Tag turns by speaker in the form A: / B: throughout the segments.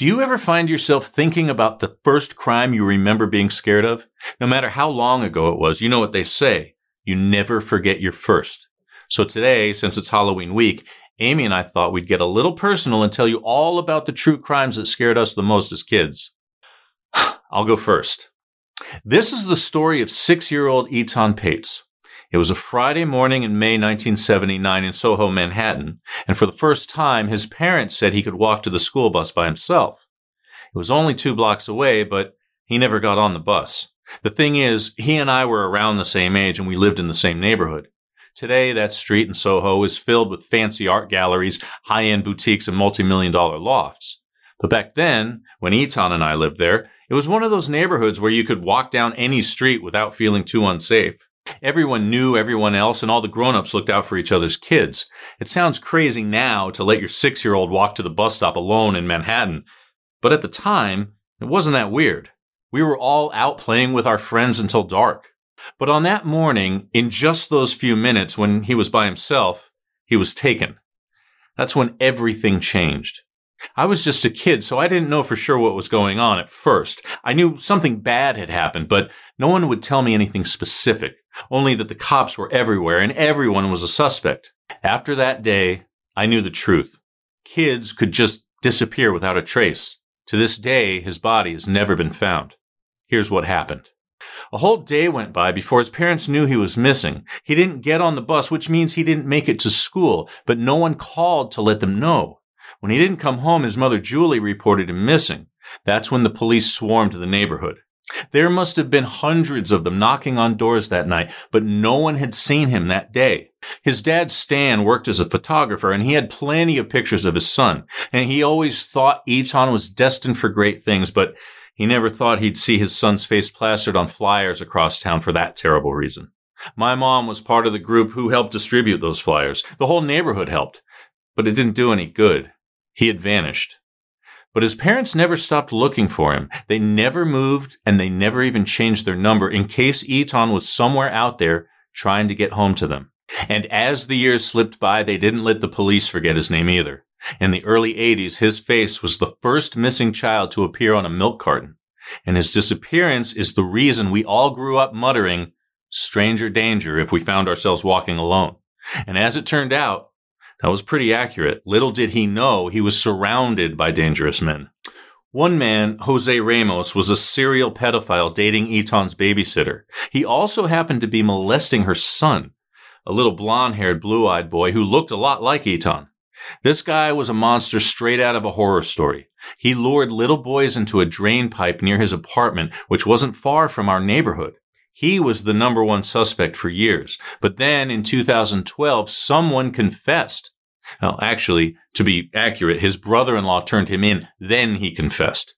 A: Do you ever find yourself thinking about the first crime you remember being scared of? No matter how long ago it was, you know what they say. You never forget your first. So today, since it's Halloween week, Amy and I thought we'd get a little personal and tell you all about the true crimes that scared us the most as kids. I'll go first. This is the story of six year old Etan Patz. It was a Friday morning in May 1979 in Soho, Manhattan, and for the first time, his parents said he could walk to the school bus by himself. It was only two blocks away, but he never got on the bus. The thing is, he and I were around the same age and we lived in the same neighborhood. Today, that street in Soho is filled with fancy art galleries, high end boutiques, and multi million dollar lofts. But back then, when Etan and I lived there, it was one of those neighborhoods where you could walk down any street without feeling too unsafe. Everyone knew everyone else and all the grown-ups looked out for each other's kids. It sounds crazy now to let your six-year-old walk to the bus stop alone in Manhattan. But at the time, it wasn't that weird. We were all out playing with our friends until dark. But on that morning, in just those few minutes when he was by himself, he was taken. That's when everything changed. I was just a kid, so I didn't know for sure what was going on at first. I knew something bad had happened, but no one would tell me anything specific, only that the cops were everywhere and everyone was a suspect. After that day, I knew the truth. Kids could just disappear without a trace. To this day, his body has never been found. Here's what happened. A whole day went by before his parents knew he was missing. He didn't get on the bus, which means he didn't make it to school, but no one called to let them know. When he didn't come home, his mother Julie reported him missing. That's when the police swarmed the neighborhood. There must have been hundreds of them knocking on doors that night, but no one had seen him that day. His dad Stan worked as a photographer and he had plenty of pictures of his son. And he always thought Etan was destined for great things, but he never thought he'd see his son's face plastered on flyers across town for that terrible reason. My mom was part of the group who helped distribute those flyers. The whole neighborhood helped, but it didn't do any good. He had vanished. But his parents never stopped looking for him. They never moved and they never even changed their number in case Etan was somewhere out there trying to get home to them. And as the years slipped by, they didn't let the police forget his name either. In the early 80s, his face was the first missing child to appear on a milk carton. And his disappearance is the reason we all grew up muttering, stranger danger if we found ourselves walking alone. And as it turned out, that was pretty accurate. Little did he know he was surrounded by dangerous men. One man, Jose Ramos, was a serial pedophile dating Etan's babysitter. He also happened to be molesting her son, a little blonde haired, blue eyed boy who looked a lot like Etan. This guy was a monster straight out of a horror story. He lured little boys into a drain pipe near his apartment, which wasn't far from our neighborhood. He was the number one suspect for years. But then in 2012, someone confessed. Well, actually, to be accurate, his brother-in-law turned him in, then he confessed.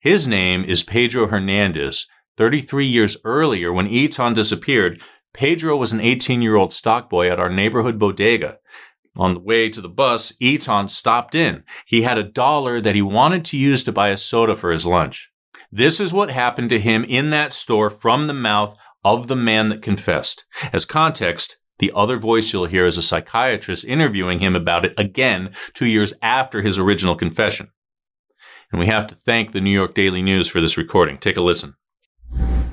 A: His name is Pedro Hernandez. 33 years earlier, when Etan disappeared, Pedro was an 18 year old stock boy at our neighborhood bodega. On the way to the bus, Etan stopped in. He had a dollar that he wanted to use to buy a soda for his lunch. This is what happened to him in that store from the mouth of the man that confessed. As context, the other voice you'll hear is a psychiatrist interviewing him about it again two years after his original confession. And we have to thank the New York Daily News for this recording. Take a listen.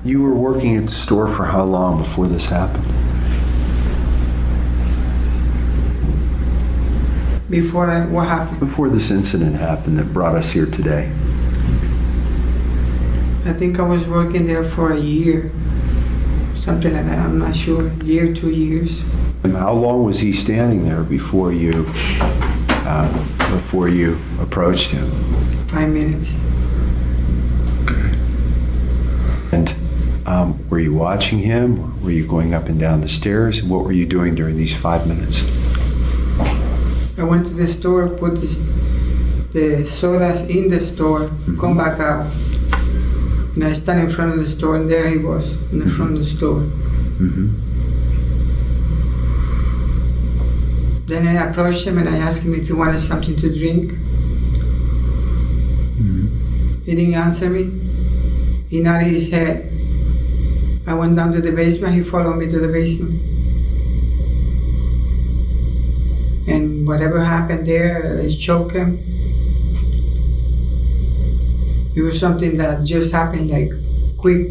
B: You were working at the store for how long before this happened?
C: Before I, what happened?
B: Before this incident happened that brought us here today.
C: I think I was working there for a year, something like that. I'm not sure. Year, two years.
B: And how long was he standing there before you uh, before you approached him?
C: Five minutes.
B: And um, were you watching him? Were you going up and down the stairs? What were you doing during these five minutes?
C: I went to the store, put this, the sodas in the store, come back out. And I stand in front of the store, and there he was in the front of the store. Then I approached him and I asked him if he wanted something to drink. Mhm. He didn't answer me. He nodded his head. I went down to the basement. He followed me to the basement. And whatever happened there, I choked him. It was something that just happened like quick.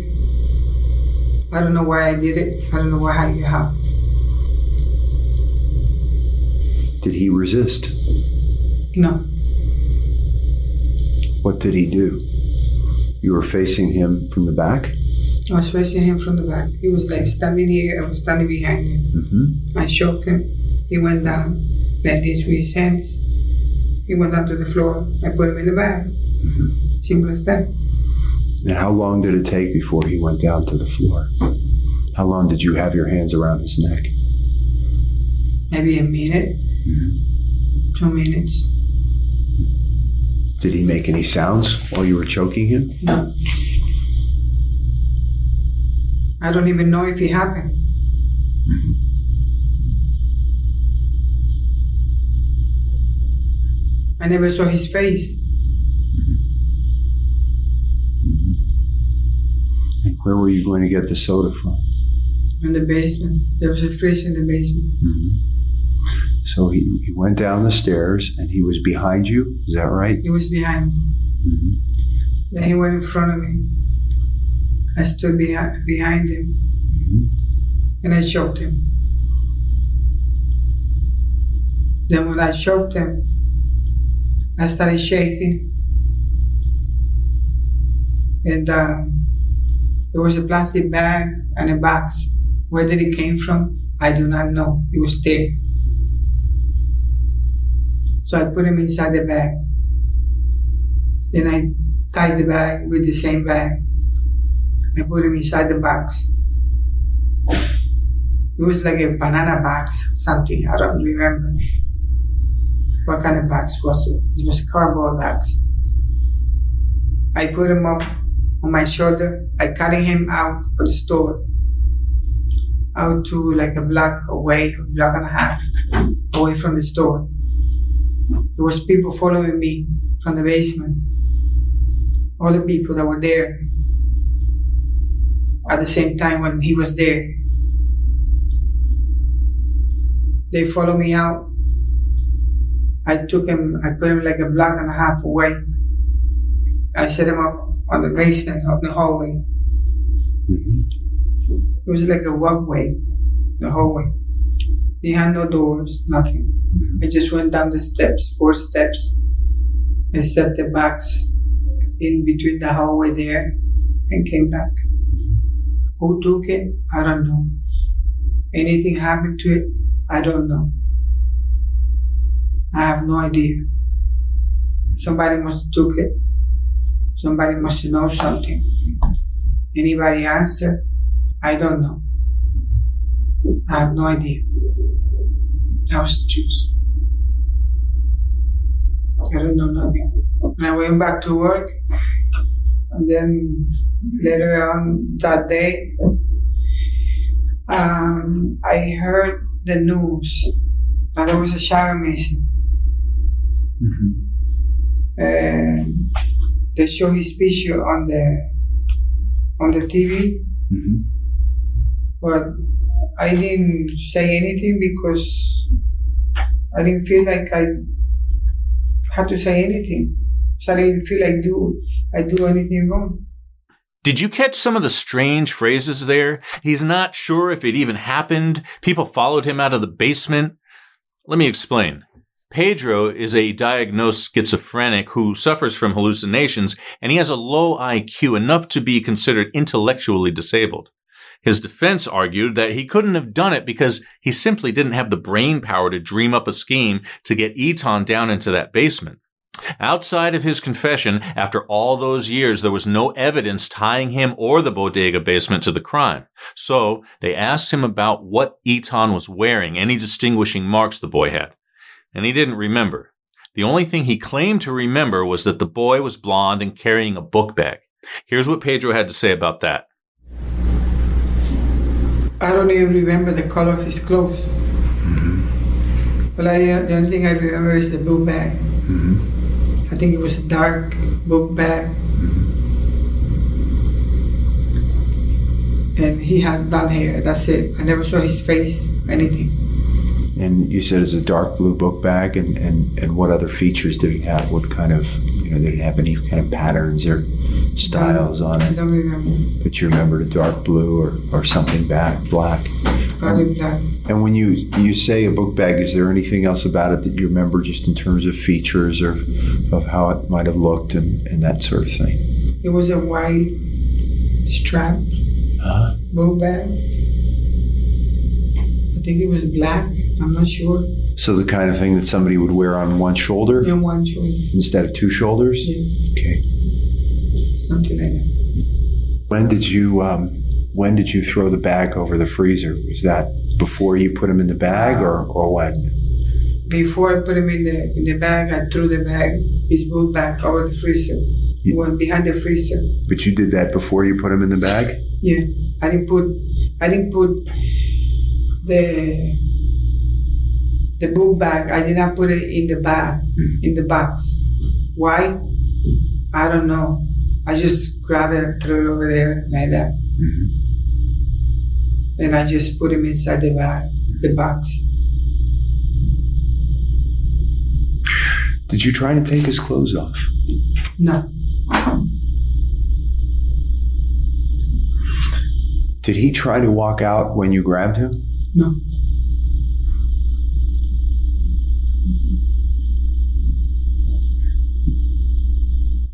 C: I don't know why I did it. I don't know why how it happened.
B: Did he resist?
C: No.
B: What did he do? You were facing him from the back?
C: I was facing him from the back. He was like standing here, I was standing behind him.
B: Mm-hmm.
C: I shook him. He went down like this with his hands. He went down to the floor. I put him in the bag.
B: Mm-hmm.
C: Simple as that.
B: And how long did it take before he went down to the floor? How long did you have your hands around his neck?
C: Maybe a minute,
B: Mm-hmm.
C: two minutes.
B: Did he make any sounds while you were choking him?
C: No. I don't even know if it happened. I never saw his face.
B: And where were you going to get the soda from?
C: In the basement. There was a fridge in the basement. Mm-hmm.
B: So he, he went down the stairs and he was behind you, is that right?
C: He was behind me. Mm-hmm. Then he went in front of me. I stood behind, behind him mm-hmm. and I choked him. Then when I choked him, I started shaking. And uh, there was a plastic bag and a box. Where did it came from? I do not know. It was there. So I put him inside the bag. Then I tied the bag with the same bag. I put him inside the box. It was like a banana box, something. I don't remember. What kind of box was it? It was a cardboard box. I put him up on my shoulder. I carried him out of the store, out to like a block away, block and a half away from the store. There was people following me from the basement. All the people that were there at the same time when he was there. They followed me out. I took him, I put him like a block and a half away. I set him up on the basement of the hallway. Mm-hmm. It was like a walkway, the hallway. They had no doors, nothing. Mm-hmm. I just went down the steps, four steps. I set the box in between the hallway there and came back. Mm-hmm. Who took it? I don't know. Anything happened to it? I don't know. I have no idea. Somebody must have took it. Somebody must know something. Anybody answer? I don't know. I have no idea. That was the truth. I don't know nothing. And I went back to work, and then later on that day, um, I heard the news that there was a child missing. And they show his picture on the on the TV, mm-hmm. but I didn't say anything because I didn't feel like I had to say anything. So I didn't feel like do I do anything wrong.
A: Did you catch some of the strange phrases there? He's not sure if it even happened. People followed him out of the basement. Let me explain. Pedro is a diagnosed schizophrenic who suffers from hallucinations, and he has a low IQ enough to be considered intellectually disabled. His defense argued that he couldn't have done it because he simply didn't have the brain power to dream up a scheme to get Etan down into that basement. Outside of his confession, after all those years, there was no evidence tying him or the bodega basement to the crime. So they asked him about what Etan was wearing, any distinguishing marks the boy had. And he didn't remember. The only thing he claimed to remember was that the boy was blond and carrying a book bag. Here's what Pedro had to say about that.
C: I don't even remember the color of his clothes. Well, I, the only thing I remember is the book bag. I think it was a dark book bag. And he had blonde hair. That's it. I never saw his face, anything.
B: And you said it's a dark blue book bag, and, and, and what other features did it have? What kind of, you know, did it have any kind of patterns or styles on it?
C: I
B: it,
C: don't remember.
B: but you remember the dark blue or, or something back black.
C: Probably black.
B: And when you you say a book bag, is there anything else about it that you remember, just in terms of features or of how it might have looked and, and that sort of thing?
C: It was a white strap
B: Uh,
C: book bag. I think it was black. I'm not sure.
B: so the kind of thing that somebody would wear on one shoulder
C: In one shoulder.
B: instead of two shoulders.
C: Yeah,
B: Okay.
C: something like that.
B: When did you um, when did you throw the bag over the freezer? Was that before you put them in the bag, or, or when?
C: Before I put him in the in the bag, I threw the bag, his book bag over the freezer. He went behind the freezer.
B: But you did that before you put them in the bag.
C: Yeah, I didn't put I didn't put the the book bag. I did not put it in the bag in the box. Why? I don't know. I just grabbed it and threw it over there like that, mm-hmm. and I just put him inside the bag, the box.
B: Did you try to take his clothes off?
C: No,
B: Did he try to walk out when you grabbed him?
C: No.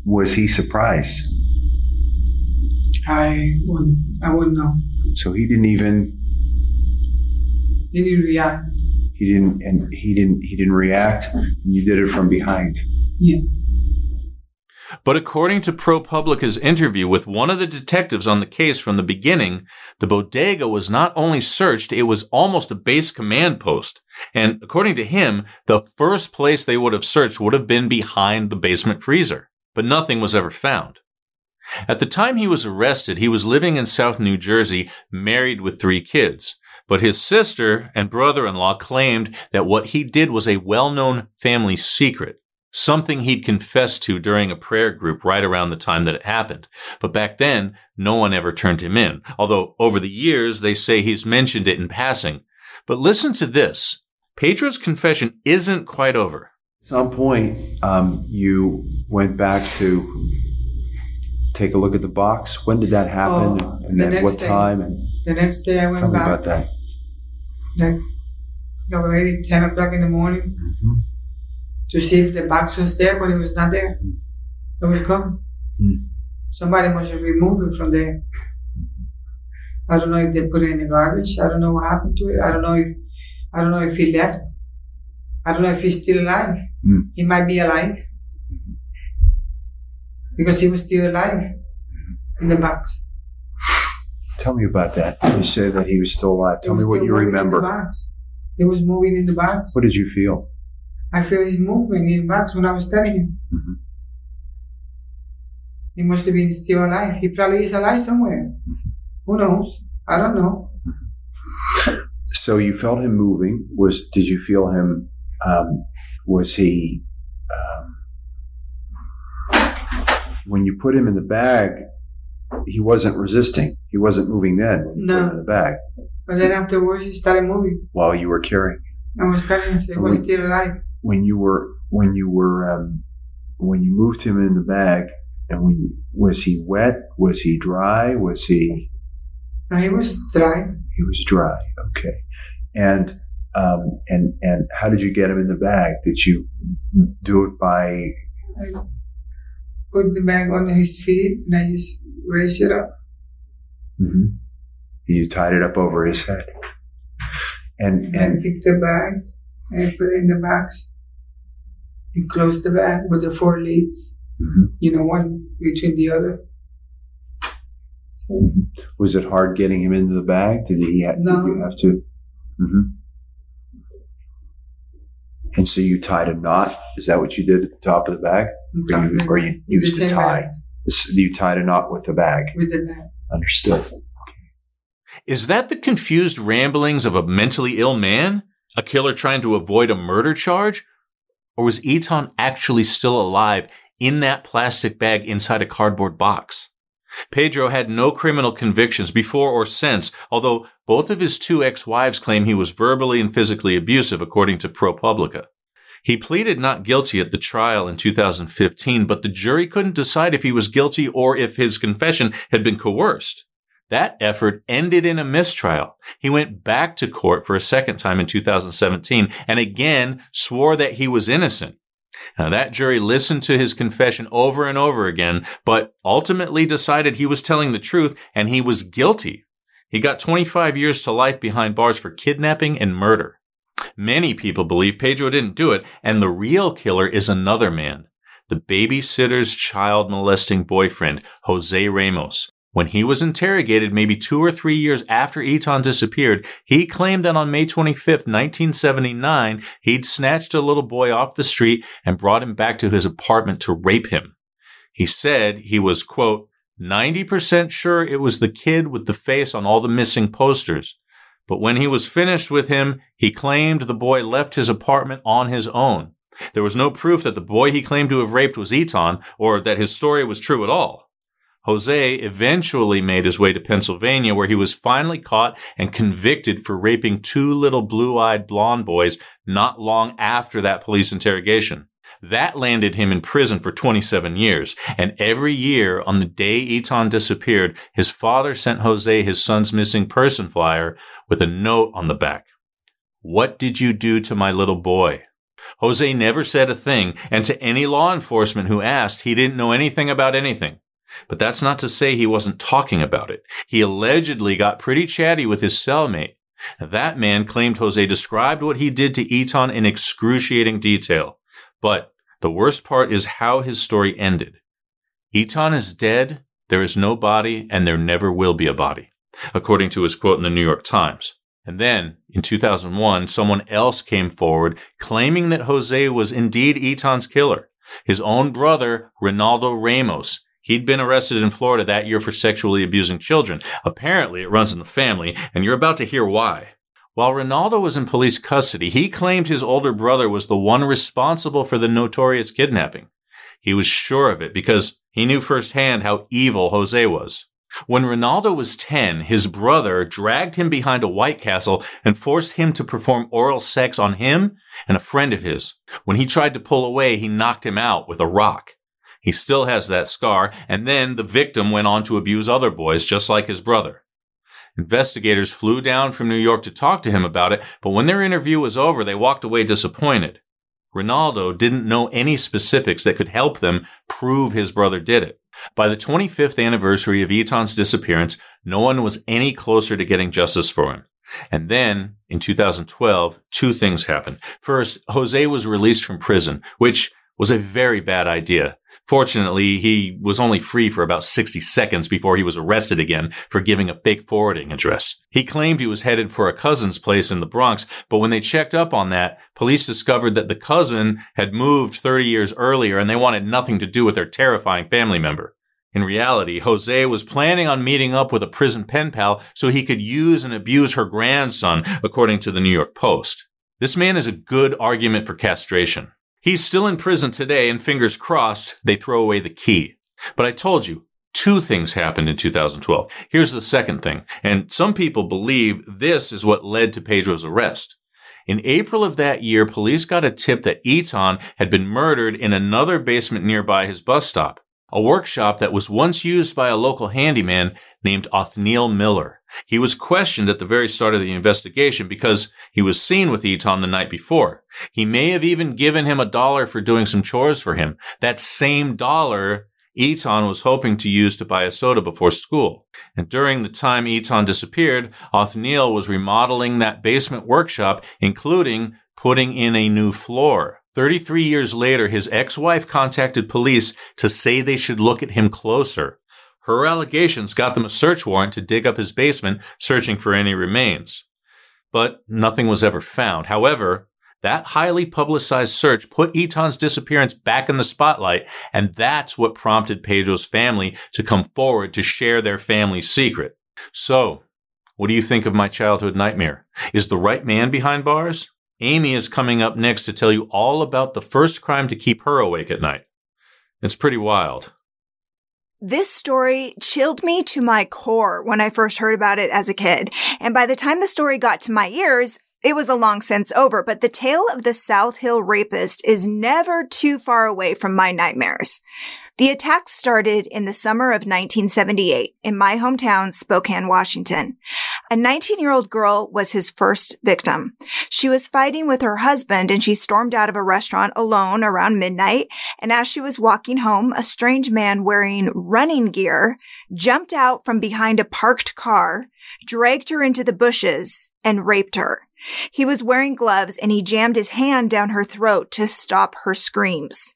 B: Was he surprised?
C: I wouldn't. I wouldn't know.
B: So he didn't even
C: He didn't react.
B: he didn't and he didn't he didn't react. And you did it from behind.
C: Yeah.
A: But according to ProPublica's interview with one of the detectives on the case from the beginning, the bodega was not only searched, it was almost a base command post. And according to him, the first place they would have searched would have been behind the basement freezer. But nothing was ever found. At the time he was arrested, he was living in South New Jersey, married with three kids. But his sister and brother-in-law claimed that what he did was a well-known family secret something he'd confessed to during a prayer group right around the time that it happened. But back then, no one ever turned him in. Although over the years, they say he's mentioned it in passing. But listen to this. Pedro's confession isn't quite over.
B: At some point, um, you went back to take a look at the box. When did that happen?
C: Oh,
B: and
C: the
B: at
C: next
B: what
C: day.
B: time? And
C: The next day I went
B: me
C: back.
B: about that.
C: like about maybe 10 o'clock in the morning
B: Mhm.
C: To see if the box was there, but it was not there. It was gone.
B: Hmm.
C: Somebody must have removed it from there. I don't know if they put it in the garbage. I don't know what happened to it. I don't know if I don't know if he left. I don't know if he's still alive.
B: Hmm.
C: He might be alive because he was still alive in the box.
B: Tell me about that. You say that he was still alive. Tell me what you
C: moving in the
B: remember.
C: box. He was moving in the box.
B: What did you feel?
C: I feel his movement in the box when I was telling him.
B: Mhm.
C: He must have been still alive. He probably is alive somewhere. Who knows? I don't know.
B: So you felt him moving. Was did you feel him? Um, was he? Um, when you put him in the bag, he wasn't resisting. He wasn't moving then. When you put
C: No.
B: him in the bag
C: But then afterwards, he started moving.
B: while you were carrying.
C: I was carrying him he was still alive.
B: When you were when you were um, when you moved him in the bag, and when you, was he wet? Was he dry? Was he?
C: He was dry.
B: He was dry. Okay. And um, and and how did you get him in the bag? Did you do it by?
C: I put the bag on his feet and I just raised it up.
B: Mhm. You tied it up over his head. And
C: And I picked the bag and put it in the box. And close the bag with the four leads.
B: Mhm.
C: You know, one between the other.
B: was it hard getting him into the bag? Did he? Ha-
C: No.
B: Did you have to? Mm-hmm. And so you tied a knot. Is that what you did at the top of the bag? Or you, or you
C: With the
B: used tie?
C: bag,
B: You tied a knot with the bag.
C: With the bag.
B: Understood.
A: Is that the confused ramblings of a mentally ill man? A killer trying to avoid a murder charge? Or was Etan actually still alive in that plastic bag inside a cardboard box? Pedro had no criminal convictions before or since, although both of his two ex-wives claim he was verbally and physically abusive according to ProPublica. He pleaded not guilty at the trial in 2015, but the jury couldn't decide if he was guilty or if his confession had been coerced. That effort ended in a mistrial. He went back to court for a second time in 2017 and again swore that he was innocent. Now, that jury listened to his confession over and over again, but ultimately decided he was telling the truth and he was guilty. He got 25 years to life behind bars for kidnapping and murder. Many people believe Pedro didn't do it, and the real killer is another man, the babysitter's child molesting boyfriend, Jose Ramos. When he was interrogated maybe two or three years after Etan disappeared, he claimed that on May 25, 1979, he'd snatched a little boy off the street and brought him back to his apartment to rape him. He said he was, quote, 90% sure it was the kid with the face on all the missing posters. But when he was finished with him, he claimed the boy left his apartment on his own. There was no proof that the boy he claimed to have raped was Etan or that his story was true at all. Jose eventually made his way to Pennsylvania where he was finally caught and convicted for raping two little blue-eyed blonde boys not long after that police interrogation. That landed him in prison for 27 years. And every year on the day Etan disappeared, his father sent Jose his son's missing person flyer with a note on the back. What did you do to my little boy? Jose never said a thing, and to any law enforcement who asked, he didn't know anything about anything. But that's not to say he wasn't talking about it. He allegedly got pretty chatty with his cellmate. That man claimed Jose described what he did to Etan in excruciating detail. But the worst part is how his story ended. Etan is dead, there is no body, and there never will be a body, according to his quote in the New York Times. And then, in 2001, someone else came forward claiming that Jose was indeed Etan's killer. His own brother, Ronaldo Ramos, He'd been arrested in Florida that year for sexually abusing children. Apparently, it runs in the family, and you're about to hear why. While Ronaldo was in police custody, he claimed his older brother was the one responsible for the notorious kidnapping. He was sure of it because he knew firsthand how evil Jose was. When Ronaldo was 10, his brother dragged him behind a White Castle and forced him to perform oral sex on him and a friend of his. When he tried to pull away, he knocked him out with a rock. He still has that scar, and then the victim went on to abuse other boys just like his brother. Investigators flew down from New York to talk to him about it, but when their interview was over, they walked away disappointed. Ronaldo didn't know any specifics that could help them prove his brother did it. By the 25th anniversary of Etan's disappearance, no one was any closer to getting justice for him. And then, in 2012, two things happened. First, Jose was released from prison, which was a very bad idea. Fortunately, he was only free for about 60 seconds before he was arrested again for giving a fake forwarding address. He claimed he was headed for a cousin's place in the Bronx, but when they checked up on that, police discovered that the cousin had moved 30 years earlier and they wanted nothing to do with their terrifying family member. In reality, Jose was planning on meeting up with a prison pen pal so he could use and abuse her grandson, according to the New York Post. This man is a good argument for castration. He's still in prison today, and fingers crossed they throw away the key. But I told you, two things happened in 2012. Here's the second thing, and some people believe this is what led to Pedro's arrest. In April of that year, police got a tip that Etan had been murdered in another basement nearby his bus stop, a workshop that was once used by a local handyman named Othniel Miller. He was questioned at the very start of the investigation because he was seen with Etan the night before. He may have even given him a dollar for doing some chores for him. That same dollar Etan was hoping to use to buy a soda before school. And during the time Etan disappeared, Othniel was remodeling that basement workshop, including putting in a new floor. 33 years later, his ex-wife contacted police to say they should look at him closer. Her allegations got them a search warrant to dig up his basement, searching for any remains. But nothing was ever found. However, that highly publicized search put Etan's disappearance back in the spotlight, and that's what prompted Pedro's family to come forward to share their family's secret. So, what do you think of my childhood nightmare? Is the right man behind bars? Amy is coming up next to tell you all about the first crime to keep her awake at night. It's pretty wild.
D: This story chilled me to my core when I first heard about it as a kid. And by the time the story got to my ears, it was a long since over, but the tale of the South Hill rapist is never too far away from my nightmares. The attacks started in the summer of 1978 in my hometown, Spokane, Washington. A 19 year old girl was his first victim. She was fighting with her husband and she stormed out of a restaurant alone around midnight. And as she was walking home, a strange man wearing running gear jumped out from behind a parked car, dragged her into the bushes and raped her. He was wearing gloves and he jammed his hand down her throat to stop her screams.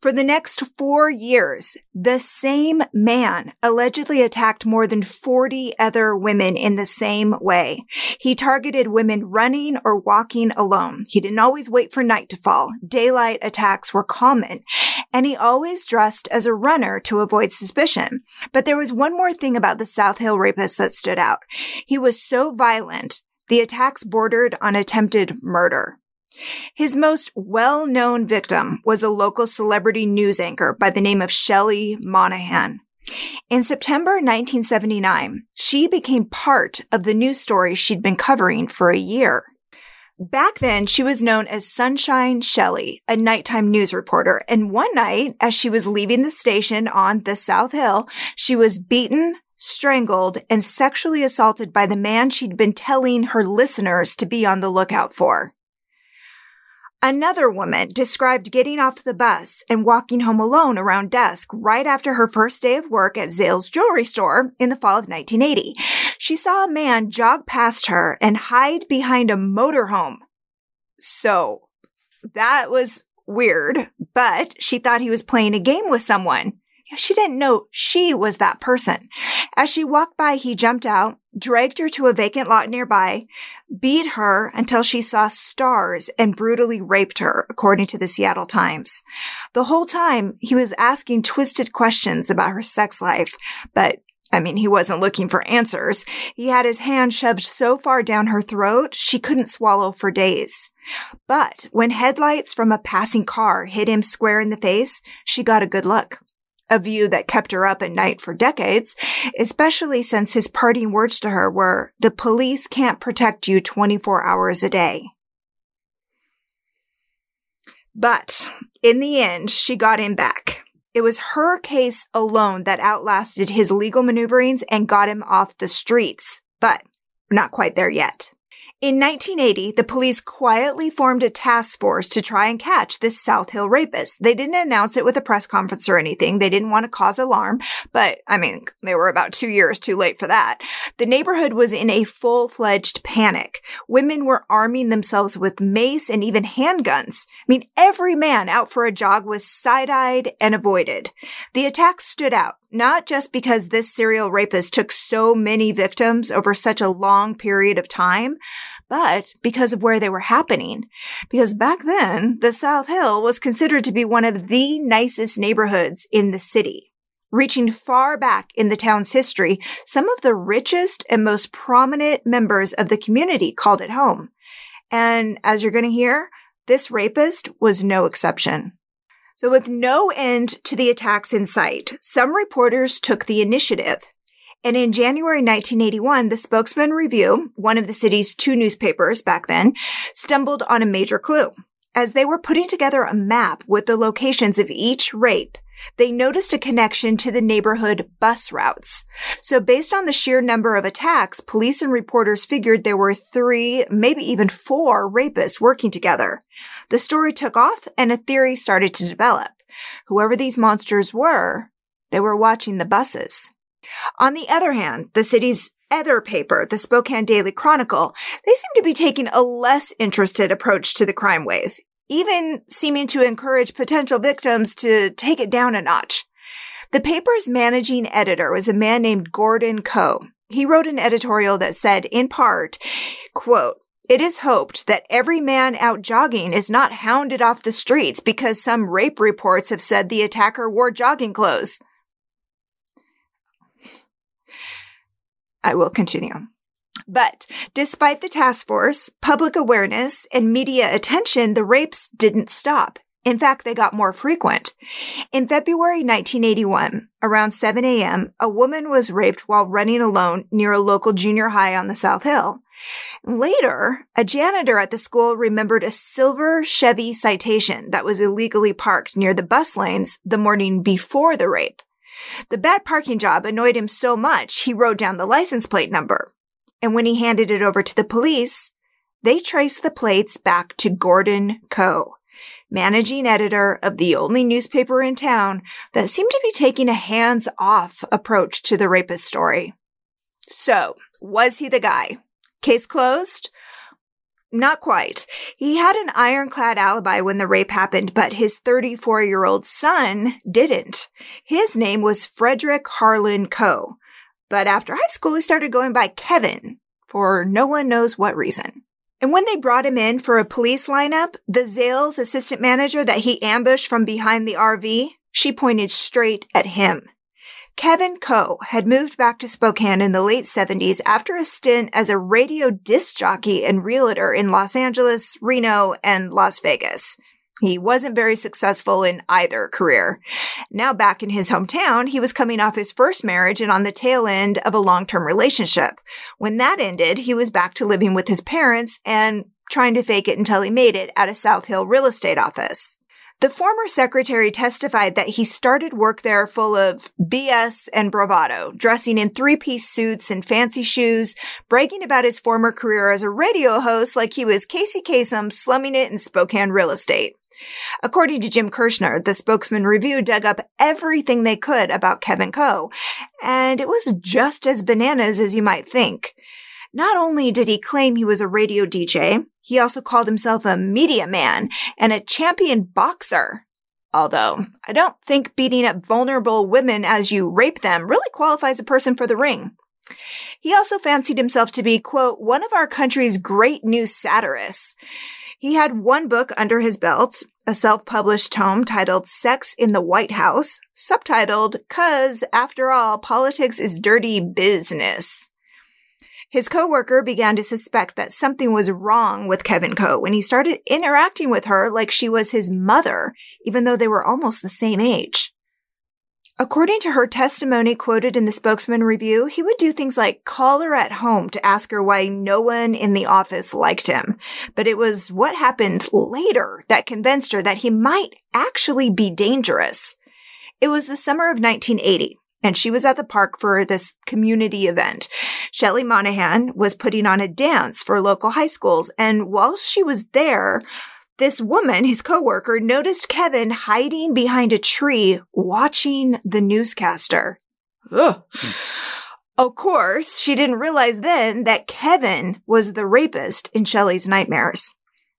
D: For the next four years, the same man allegedly attacked more than 40 other women in the same way. He targeted women running or walking alone. He didn't always wait for night to fall. Daylight attacks were common. And he always dressed as a runner to avoid suspicion. But there was one more thing about the South Hill rapist that stood out. He was so violent the attacks bordered on attempted murder. His most well-known victim was a local celebrity news anchor by the name of Shelley Monahan. In September 1979, she became part of the news story she'd been covering for a year. Back then, she was known as Sunshine Shelley, a nighttime news reporter. And one night, as she was leaving the station on the South Hill, she was beaten, strangled, and sexually assaulted by the man she'd been telling her listeners to be on the lookout for. Another woman described getting off the bus and walking home alone around dusk right after her first day of work at Zales jewelry store in the fall of 1980. She saw a man jog past her and hide behind a motorhome. So that was weird, but she thought he was playing a game with someone. She didn't know she was that person. As she walked by, he jumped out, dragged her to a vacant lot nearby, beat her until she saw stars and brutally raped her, according to the Seattle Times. The whole time he was asking twisted questions about her sex life, but I mean, he wasn't looking for answers. He had his hand shoved so far down her throat, she couldn't swallow for days. But when headlights from a passing car hit him square in the face, she got a good look a view that kept her up at night for decades, especially since his parting words to her were, the police can't protect you 24 hours a day. But in the end, she got him back. It was her case alone that outlasted his legal maneuverings and got him off the streets, but not quite there yet. In 1980, the police quietly formed a task force to try and catch this South Hill rapist. They didn't announce it with a press conference or anything. They didn't want to cause alarm, but I mean, they were about two years too late for that. The neighborhood was in a full-fledged panic. Women were arming themselves with mace and even handguns. I mean, every man out for a jog was side-eyed and avoided. The attack stood out not just because this serial rapist took so many victims over such a long period of time, but because of where they were happening. Because back then, the South Hill was considered to be one of the nicest neighborhoods in the city. Reaching far back in the town's history, some of the richest and most prominent members of the community called it home. And as you're going to hear, this rapist was no exception. So with no end to the attacks in sight, some reporters took the initiative. And in January 1981, the Spokesman Review, one of the city's two newspapers back then, stumbled on a major clue. As they were putting together a map with the locations of each rape, they noticed a connection to the neighborhood bus routes. So based on the sheer number of attacks, police and reporters figured there were three, maybe even four rapists working together. The story took off and a theory started to develop. Whoever these monsters were, they were watching the buses. On the other hand, the city's other paper, the Spokane Daily Chronicle, they seem to be taking a less interested approach to the crime wave, even seeming to encourage potential victims to take it down a notch. The paper's managing editor was a man named Gordon Coe. He wrote an editorial that said, in part, quote, it is hoped that every man out jogging is not hounded off the streets because some rape reports have said the attacker wore jogging clothes. I will continue. But despite the task force, public awareness, and media attention, the rapes didn't stop. In fact, they got more frequent. In February 1981, around 7 a.m., a woman was raped while running alone near a local junior high on the South Hill. Later, a janitor at the school remembered a silver Chevy citation that was illegally parked near the bus lanes the morning before the rape. The bad parking job annoyed him so much he wrote down the license plate number. And when he handed it over to the police, they traced the plates back to Gordon Coe, managing editor of the only newspaper in town that seemed to be taking a hands off approach to the rapist story. So, was he the guy? Case closed? Not quite. He had an ironclad alibi when the rape happened, but his 34 year old son didn't. His name was Frederick Harlan Coe. But after high school, he started going by Kevin for no one knows what reason. And when they brought him in for a police lineup, the Zales assistant manager that he ambushed from behind the RV, she pointed straight at him. Kevin Coe had moved back to Spokane in the late 70s after a stint as a radio disc jockey and realtor in Los Angeles, Reno, and Las Vegas. He wasn't very successful in either career. Now back in his hometown, he was coming off his first marriage and on the tail end of a long-term relationship. When that ended, he was back to living with his parents and trying to fake it until he made it at a South Hill real estate office. The former secretary testified that he started work there full of BS and bravado, dressing in three piece suits and fancy shoes, bragging about his former career as a radio host like he was Casey Kasem slumming it in Spokane real estate. According to Jim Kershner, the spokesman review dug up everything they could about Kevin Coe, and it was just as bananas as you might think. Not only did he claim he was a radio DJ, he also called himself a media man and a champion boxer. Although, I don't think beating up vulnerable women as you rape them really qualifies a person for the ring. He also fancied himself to be, quote, one of our country's great new satirists. He had one book under his belt, a self-published tome titled Sex in the White House, subtitled, Cause, after all, politics is dirty business. His coworker began to suspect that something was wrong with Kevin Coe when he started interacting with her like she was his mother, even though they were almost the same age. According to her testimony quoted in the spokesman review, he would do things like call her at home to ask her why no one in the office liked him. But it was what happened later that convinced her that he might actually be dangerous. It was the summer of 1980 and she was at the park for this community event. Shelley Monahan was putting on a dance for local high schools. And while she was there, this woman, his coworker, noticed Kevin hiding behind a tree watching the newscaster. Ugh. Of course, she didn't realize then that Kevin was the rapist in Shelley's nightmares.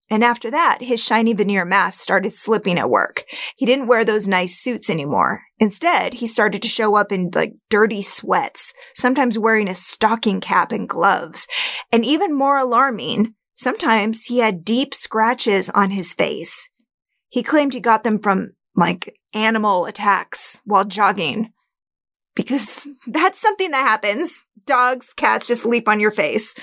D: And after that, his shiny veneer mask started slipping at work. He didn't wear those nice suits anymore. Instead, he started to show up in like dirty sweats, sometimes wearing a stocking cap and gloves. And even more alarming, sometimes he had deep scratches on his face. He claimed he got them from like animal attacks while jogging. Because that's something that happens. Dogs, cats just leap on your face.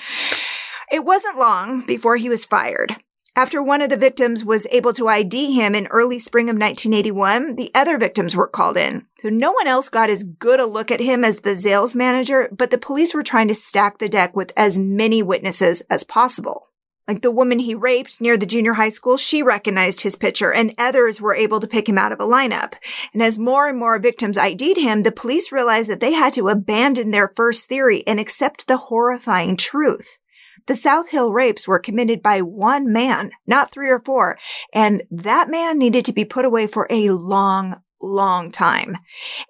D: It wasn't long before he was fired. After one of the victims was able to ID him in early spring of 1981, the other victims were called in. So no one else got as good a look at him as the Zales manager, but the police were trying to stack the deck with as many witnesses as possible. Like the woman he raped near the junior high school, she recognized his picture and others were able to pick him out of a lineup. And as more and more victims ID'd him, the police realized that they had to abandon their first theory and accept the horrifying truth. The South Hill rapes were committed by one man, not three or four, and that man needed to be put away for a long, long time.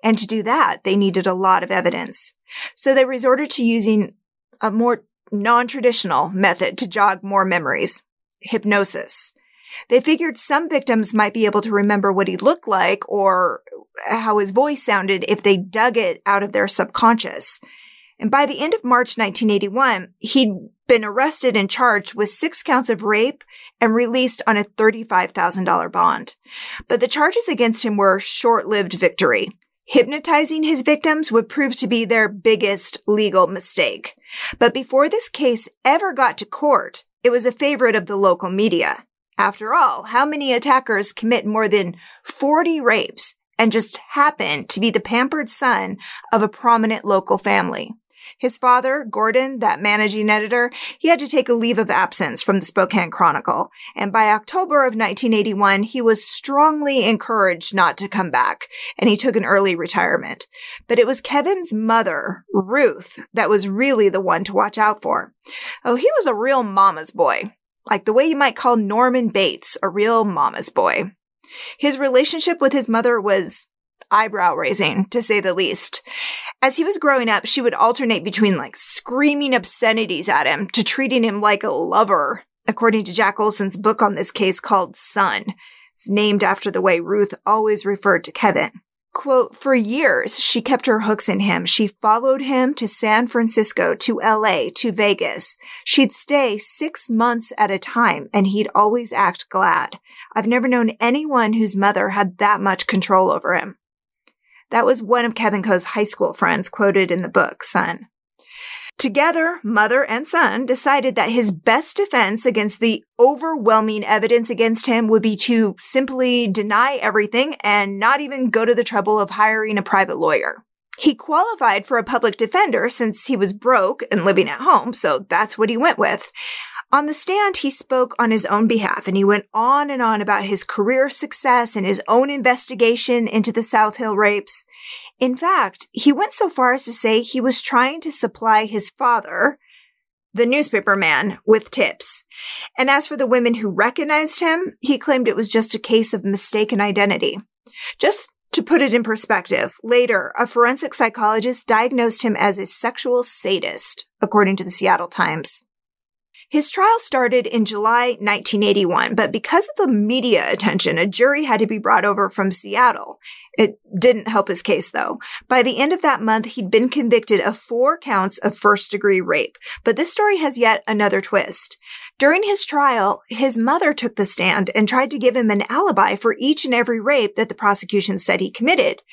D: And to do that, they needed a lot of evidence. So they resorted to using a more non-traditional method to jog more memories. Hypnosis. They figured some victims might be able to remember what he looked like or how his voice sounded if they dug it out of their subconscious. And by the end of March 1981, he'd been arrested and charged with six counts of rape and released on a $35,000 bond. But the charges against him were short-lived victory. Hypnotizing his victims would prove to be their biggest legal mistake. But before this case ever got to court, it was a favorite of the local media. After all, how many attackers commit more than 40 rapes and just happen to be the pampered son of a prominent local family? His father, Gordon, that managing editor, he had to take a leave of absence from the Spokane Chronicle. And by October of 1981, he was strongly encouraged not to come back, and he took an early retirement. But it was Kevin's mother, Ruth, that was really the one to watch out for. Oh, he was a real mama's boy. Like the way you might call Norman Bates a real mama's boy. His relationship with his mother was eyebrow raising, to say the least. As he was growing up, she would alternate between like screaming obscenities at him to treating him like a lover, according to Jack Olsen's book on this case called Son. It's named after the way Ruth always referred to Kevin. Quote, for years, she kept her hooks in him. She followed him to San Francisco, to LA, to Vegas. She'd stay six months at a time and he'd always act glad. I've never known anyone whose mother had that much control over him. That was one of Kevin Coe's high school friends quoted in the book, Son. Together, mother and son decided that his best defense against the overwhelming evidence against him would be to simply deny everything and not even go to the trouble of hiring a private lawyer. He qualified for a public defender since he was broke and living at home, so that's what he went with. On the stand, he spoke on his own behalf and he went on and on about his career success and his own investigation into the South Hill rapes. In fact, he went so far as to say he was trying to supply his father, the newspaper man, with tips. And as for the women who recognized him, he claimed it was just a case of mistaken identity. Just to put it in perspective, later, a forensic psychologist diagnosed him as a sexual sadist, according to the Seattle Times. His trial started in July 1981, but because of the media attention, a jury had to be brought over from Seattle. It didn't help his case though. By the end of that month, he'd been convicted of four counts of first degree rape. But this story has yet another twist. During his trial, his mother took the stand and tried to give him an alibi for each and every rape that the prosecution said he committed.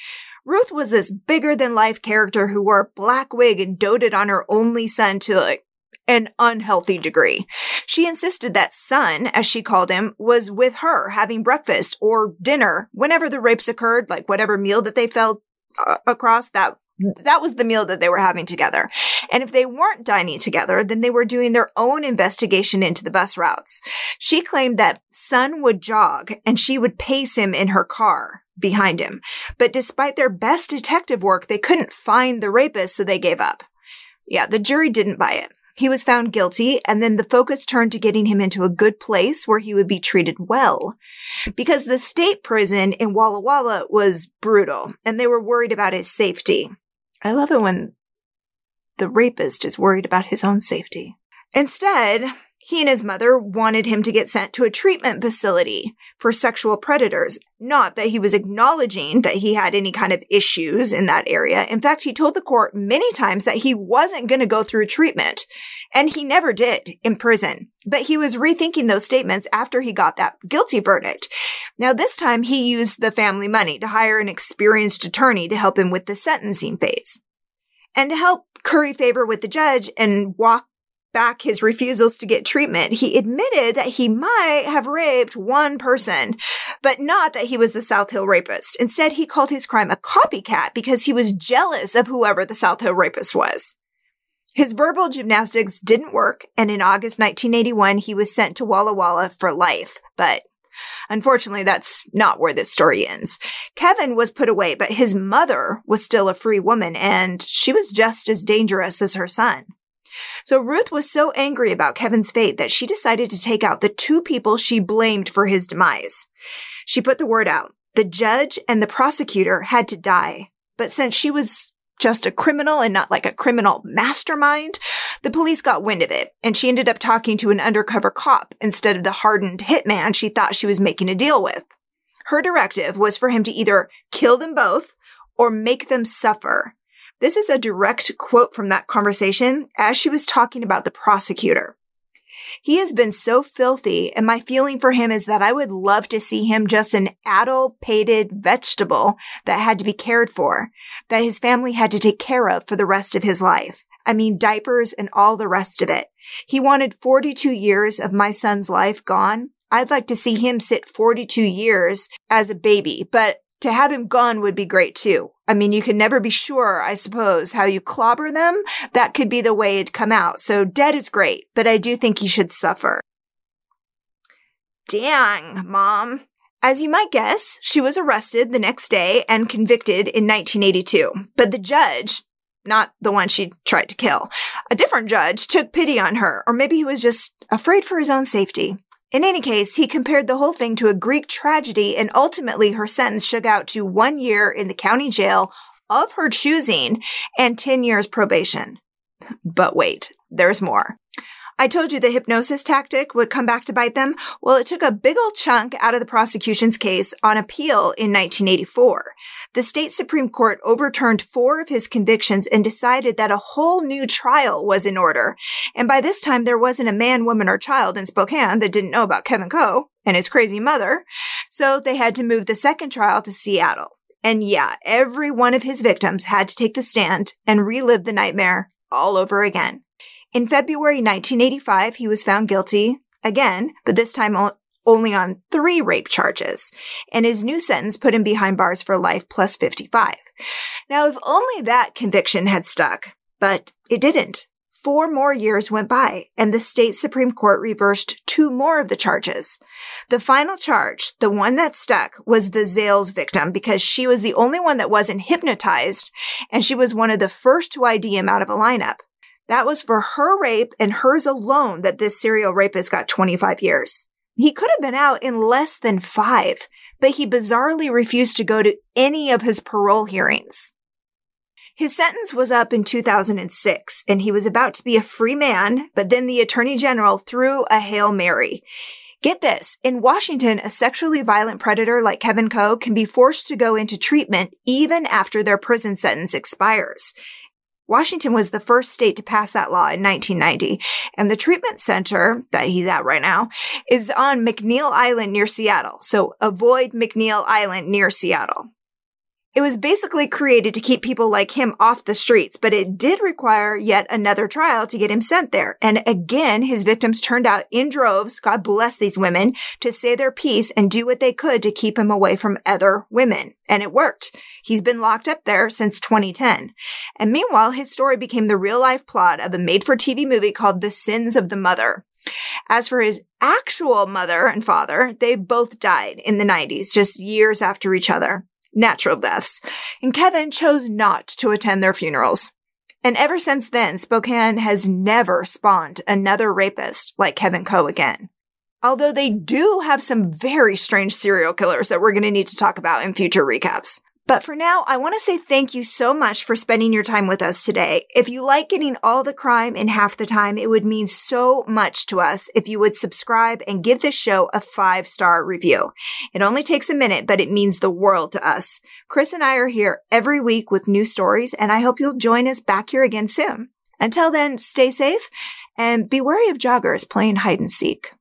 D: Ruth was this bigger than life character who wore a black wig and doted on her only son to like an unhealthy degree. She insisted that son, as she called him, was with her having breakfast or dinner whenever the rapes occurred, like whatever meal that they fell uh, across that that was the meal that they were having together. And if they weren't dining together, then they were doing their own investigation into the bus routes. She claimed that son would jog and she would pace him in her car behind him. But despite their best detective work, they couldn't find the rapist, so they gave up. Yeah, the jury didn't buy it. He was found guilty, and then the focus turned to getting him into a good place where he would be treated well. Because the state prison in Walla Walla was brutal, and they were worried about his safety. I love it when the rapist is worried about his own safety. Instead, he and his mother wanted him to get sent to a treatment facility for sexual predators. Not that he was acknowledging that he had any kind of issues in that area. In fact, he told the court many times that he wasn't going to go through treatment. And he never did in prison. But he was rethinking those statements after he got that guilty verdict. Now, this time he used the family money to hire an experienced attorney to help him with the sentencing phase. And to help curry favor with the judge and walk back his refusals to get treatment, he admitted that he might have raped one person, but not that he was the South Hill rapist. Instead, he called his crime a copycat because he was jealous of whoever the South Hill rapist was. His verbal gymnastics didn't work, and in August 1981, he was sent to Walla Walla for life. But Unfortunately, that's not where this story ends. Kevin was put away, but his mother was still a free woman, and she was just as dangerous as her son. So Ruth was so angry about Kevin's fate that she decided to take out the two people she blamed for his demise. She put the word out. The judge and the prosecutor had to die. But since she was just a criminal and not like a criminal mastermind, the police got wind of it, and she ended up talking to an undercover cop instead of the hardened hitman she thought she was making a deal with. Her directive was for him to either kill them both or make them suffer. This is a direct quote from that conversation as she was talking about the prosecutor. He has been so filthy, and my feeling for him is that I would love to see him just an addle pated vegetable that had to be cared for, that his family had to take care of for the rest of his life. I mean, diapers and all the rest of it. He wanted 42 years of my son's life gone. I'd like to see him sit 42 years as a baby, but to have him gone would be great too. I mean, you can never be sure, I suppose, how you clobber them. That could be the way it'd come out. So dead is great, but I do think he should suffer. Dang, mom. As you might guess, she was arrested the next day and convicted in 1982. But the judge, not the one she tried to kill, a different judge took pity on her, or maybe he was just afraid for his own safety. In any case, he compared the whole thing to a Greek tragedy, and ultimately her sentence shook out to one year in the county jail of her choosing and 10 years probation. But wait, there's more. I told you the hypnosis tactic would come back to bite them. Well, it took a big old chunk out of the prosecution's case on appeal in 1984. The state Supreme Court overturned four of his convictions and decided that a whole new trial was in order. And by this time, there wasn't a man, woman, or child in Spokane that didn't know about Kevin Coe and his crazy mother. So they had to move the second trial to Seattle. And yeah, every one of his victims had to take the stand and relive the nightmare all over again. In February 1985, he was found guilty again, but this time only on three rape charges, and his new sentence put him behind bars for life plus 55. Now, if only that conviction had stuck, but it didn't. Four more years went by, and the state Supreme Court reversed two more of the charges. The final charge, the one that stuck, was the Zales victim because she was the only one that wasn't hypnotized, and she was one of the first to ID him out of a lineup. That was for her rape and hers alone that this serial rapist got 25 years. He could have been out in less than five, but he bizarrely refused to go to any of his parole hearings. His sentence was up in 2006 and he was about to be a free man, but then the attorney general threw a Hail Mary. Get this. In Washington, a sexually violent predator like Kevin Coe can be forced to go into treatment even after their prison sentence expires. Washington was the first state to pass that law in 1990. And the treatment center that he's at right now is on McNeil Island near Seattle. So avoid McNeil Island near Seattle. It was basically created to keep people like him off the streets, but it did require yet another trial to get him sent there. And again, his victims turned out in droves, God bless these women, to say their piece and do what they could to keep him away from other women. And it worked. He's been locked up there since 2010. And meanwhile, his story became the real life plot of a made for TV movie called The Sins of the Mother. As for his actual mother and father, they both died in the 90s, just years after each other natural deaths, and Kevin chose not to attend their funerals. And ever since then, Spokane has never spawned another rapist like Kevin Coe again. Although they do have some very strange serial killers that we're going to need to talk about in future recaps. But for now, I want to say thank you so much for spending your time with us today. If you like getting all the crime in half the time, it would mean so much to us if you would subscribe and give this show a five star review. It only takes a minute, but it means the world to us. Chris and I are here every week with new stories, and I hope you'll join us back here again soon. Until then, stay safe and be wary of joggers playing hide and seek.